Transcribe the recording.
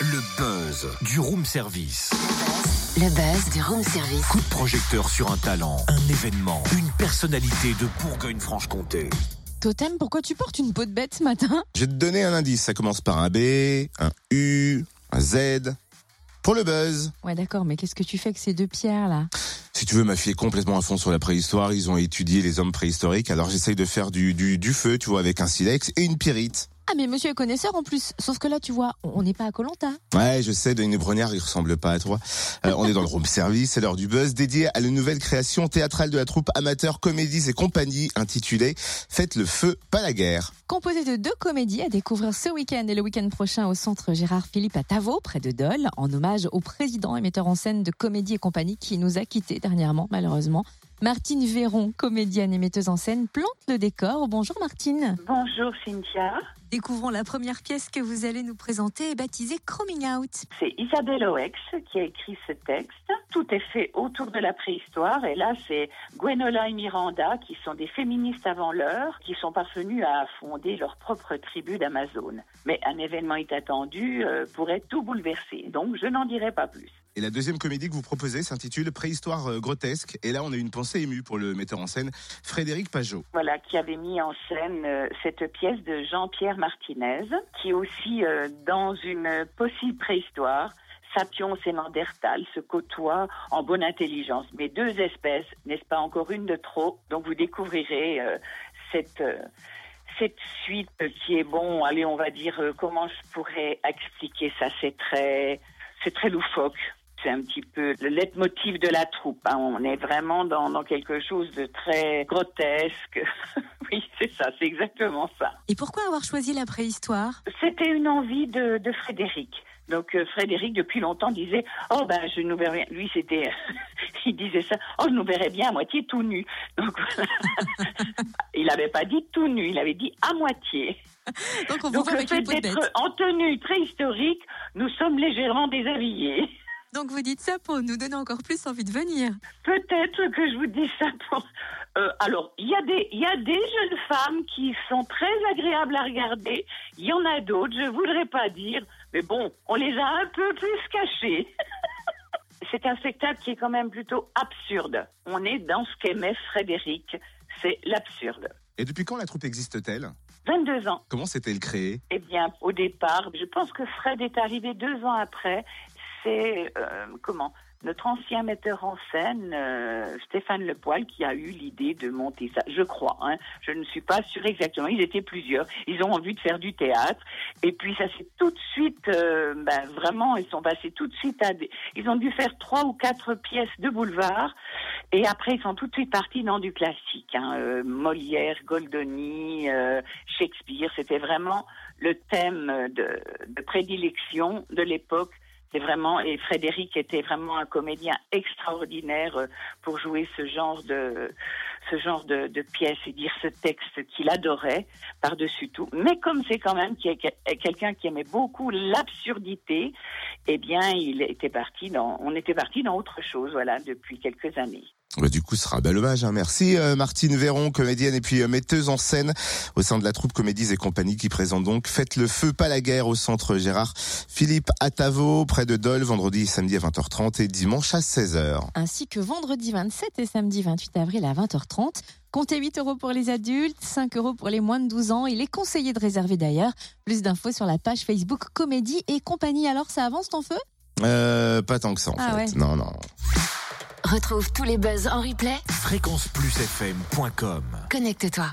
Le buzz du room service. Le buzz du room service. Coup de projecteur sur un talent, un événement, une personnalité de Bourgogne-Franche-Comté. Totem, pourquoi tu portes une peau de bête ce matin? Je vais te donner un indice. Ça commence par un B, un U, un Z. Pour le buzz. Ouais, d'accord, mais qu'est-ce que tu fais avec ces deux pierres là? Si tu veux, ma fille est complètement à fond sur la préhistoire. Ils ont étudié les hommes préhistoriques. Alors j'essaye de faire du, du, du feu, tu vois, avec un silex et une pyrite. Ah, mais monsieur est connaisseur en plus. Sauf que là, tu vois, on n'est pas à Colanta. Ouais, je sais, Denis Brognard, il ressemble pas à toi. Euh, on est dans le room service, c'est l'heure du buzz, dédié à la nouvelle création théâtrale de la troupe amateur Comédies et compagnie, intitulée Faites le feu, pas la guerre. Composé de deux comédies à découvrir ce week-end et le week-end prochain au centre Gérard Philippe à Tavaux, près de Dole, en hommage au président et metteur en scène de Comédie et compagnie qui nous a quittés dernièrement, malheureusement. Martine Véron, comédienne et metteuse en scène, plante le décor. Bonjour Martine. Bonjour Cynthia, Découvrons la première pièce que vous allez nous présenter, baptisée Chroming Out. c'est Isabelle Oex qui a écrit ce texte. Tout est fait autour de la préhistoire et là c'est Gwenola et Miranda qui sont des féministes avant l'heure qui sont parvenues à fonder leur propre tribu d'Amazon. Mais un événement inattendu euh, pourrait tout bouleverser, donc je n'en dirai pas plus. Et la deuxième comédie que vous proposez s'intitule Préhistoire euh, grotesque. Et là, on a une pensée émue pour le metteur en scène Frédéric Pajot. Voilà, qui avait mis en scène euh, cette pièce de Jean-Pierre Martinez, qui est aussi euh, dans une possible préhistoire. Sapiens et Néandertal se côtoient en bonne intelligence. Mais deux espèces, n'est-ce pas encore une de trop? Donc vous découvrirez euh, cette euh, cette suite qui est bon. Allez, on va dire comment je pourrais expliquer ça? C'est très c'est très loufoque. C'est un petit peu le leitmotiv de la troupe. hein. On est vraiment dans, dans quelque chose de très grotesque. oui, c'est ça, c'est exactement ça. Et pourquoi avoir choisi la préhistoire? C'était une envie de, de Frédéric. Donc euh, Frédéric depuis longtemps disait oh ben je nous verrais lui c'était il disait ça oh je nous verrais bien à moitié tout nu donc voilà. il n'avait pas dit tout nu il avait dit à moitié Donc on vous donc le fait d'être en tenue préhistorique nous sommes légèrement déshabillés Donc vous dites ça pour nous donner encore plus envie de venir. Peut-être que je vous dis ça pour. Euh, alors, il y a des, il y a des jeunes femmes qui sont très agréables à regarder. Il y en a d'autres, je voudrais pas dire, mais bon, on les a un peu plus cachées. C'est un spectacle qui est quand même plutôt absurde. On est dans ce qu'aimait Frédéric, c'est l'absurde. Et depuis quand la troupe existe-t-elle? 22 ans. Comment s'est-elle créée? Eh bien, au départ, je pense que Fred est arrivé deux ans après. C'est euh, comment notre ancien metteur en scène, euh, Stéphane Lepoil, qui a eu l'idée de monter ça. Je crois. Hein, je ne suis pas sûre exactement. Ils étaient plusieurs. Ils ont envie de faire du théâtre. Et puis ça s'est tout de suite, euh, ben, vraiment, ils sont passés tout de suite à des. Ils ont dû faire trois ou quatre pièces de boulevard. Et après, ils sont tout de suite partis dans du classique. Hein, euh, Molière, Goldoni, euh, Shakespeare. C'était vraiment le thème de, de prédilection de l'époque. C'est vraiment et Frédéric était vraiment un comédien extraordinaire euh, pour jouer ce genre de ce genre de, pièce et dire ce texte qu'il adorait par-dessus tout. Mais comme c'est quand même que- quelqu'un qui aimait beaucoup l'absurdité, eh bien, il était parti dans on était parti dans autre chose voilà depuis quelques années. Bah, du coup, ce sera un bel hommage. hein. Merci euh, Martine Véron, comédienne et puis euh, metteuse en scène au sein de la troupe Comédies et compagnie qui présente donc Faites le feu, pas la guerre au centre Gérard Philippe Attavo, près de Dole, vendredi et samedi à 20h30 et dimanche à 16h. Ainsi que vendredi 27 et samedi 28 avril à 20h30. Comptez 8 euros pour les adultes, 5 euros pour les moins de 12 ans. Il est conseillé de réserver d'ailleurs. Plus d'infos sur la page Facebook Comédie et compagnie. Alors ça avance ton feu? Euh, pas tant que ça en Ah fait. ouais. Non, non. Retrouve tous les buzz en replay. Fréquenceplusfm.com Connecte-toi.